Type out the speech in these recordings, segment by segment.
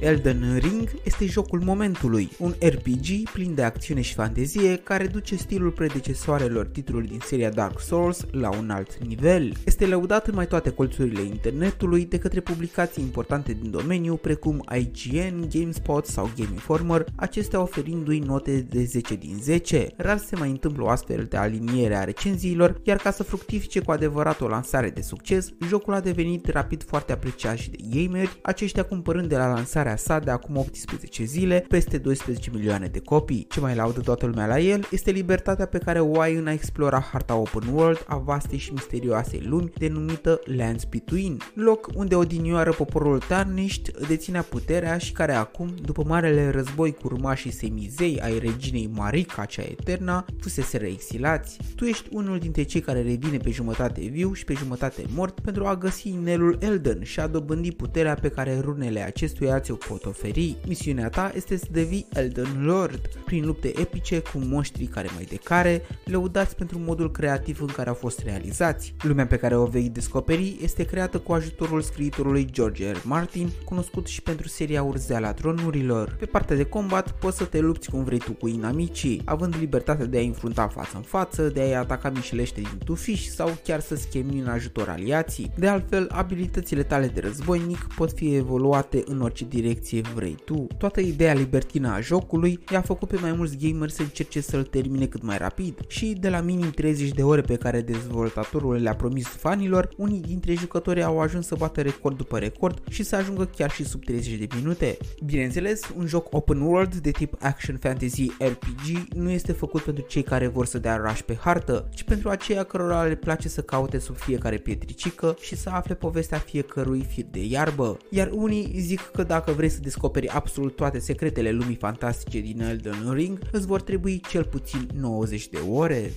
Elden Ring este jocul momentului, un RPG plin de acțiune și fantezie care duce stilul predecesoarelor titluri din seria Dark Souls la un alt nivel. Este lăudat în mai toate colțurile internetului de către publicații importante din domeniu precum IGN, GameSpot sau Game Informer, acestea oferindu-i note de 10 din 10. Rar se mai întâmplă o astfel de aliniere a recenziilor, iar ca să fructifice cu adevărat o lansare de succes, jocul a devenit rapid foarte apreciat și de gameri, aceștia cumpărând de la lansarea sa de acum 18 zile peste 12 milioane de copii. Ce mai laudă toată lumea la el este libertatea pe care o ai în a explora harta open world a vastei și misterioasei lumi denumită Lands Between, loc unde odinioară poporul Tarnished deținea puterea și care acum, după marele război cu urmașii semizei ai reginei Marika cea eterna, fusese exilați. Tu ești unul dintre cei care revine pe jumătate viu și pe jumătate mort pentru a găsi inelul Elden și a dobândi puterea pe care runele acestuia ți-o pot oferi. Misiunea ta este să devii Elden Lord, prin lupte epice cu monștri care mai de care, lăudați pentru modul creativ în care au fost realizați. Lumea pe care o vei descoperi este creată cu ajutorul scriitorului George R. Martin, cunoscut și pentru seria Urzeala Tronurilor. Pe partea de combat poți să te lupți cum vrei tu cu inamicii, având libertatea de a-i înfrunta față în față, de a-i ataca mișelește din tufiș sau chiar să schemi în ajutor aliații. De altfel, abilitățile tale de războinic pot fi evoluate în orice direcție vrei tu. Toată ideea libertină a jocului i-a făcut pe mai mulți gameri să încerce să-l termine cât mai rapid și de la minim 30 de ore pe care dezvoltatorul le-a promis fanilor, unii dintre jucători au ajuns să bată record după record și să ajungă chiar și sub 30 de minute. Bineînțeles, un joc open world de tip action fantasy RPG nu este făcut pentru cei care vor să dea rush pe hartă, ci pentru aceia cărora le place să caute sub fiecare pietricică și să afle povestea fiecărui fir de iarbă. Iar unii zic că dacă vrei să descoperi absolut toate secretele lumii fantastice din Elden Ring, îți vor trebui cel puțin 90 de ore.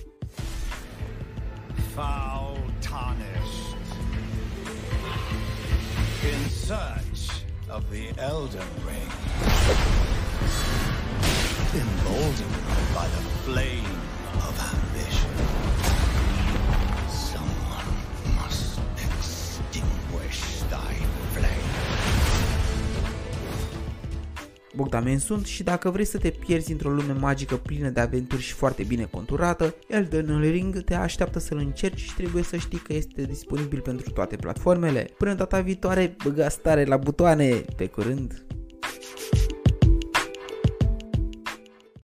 Foul tarnished. In search of the Elden Ring. Emboldened by the flame Bogdamen sunt și dacă vrei să te pierzi într-o lume magică plină de aventuri și foarte bine conturată, Elden Ring te așteaptă să-l încerci și trebuie să știi că este disponibil pentru toate platformele. Până data viitoare, băga stare la butoane! Pe curând!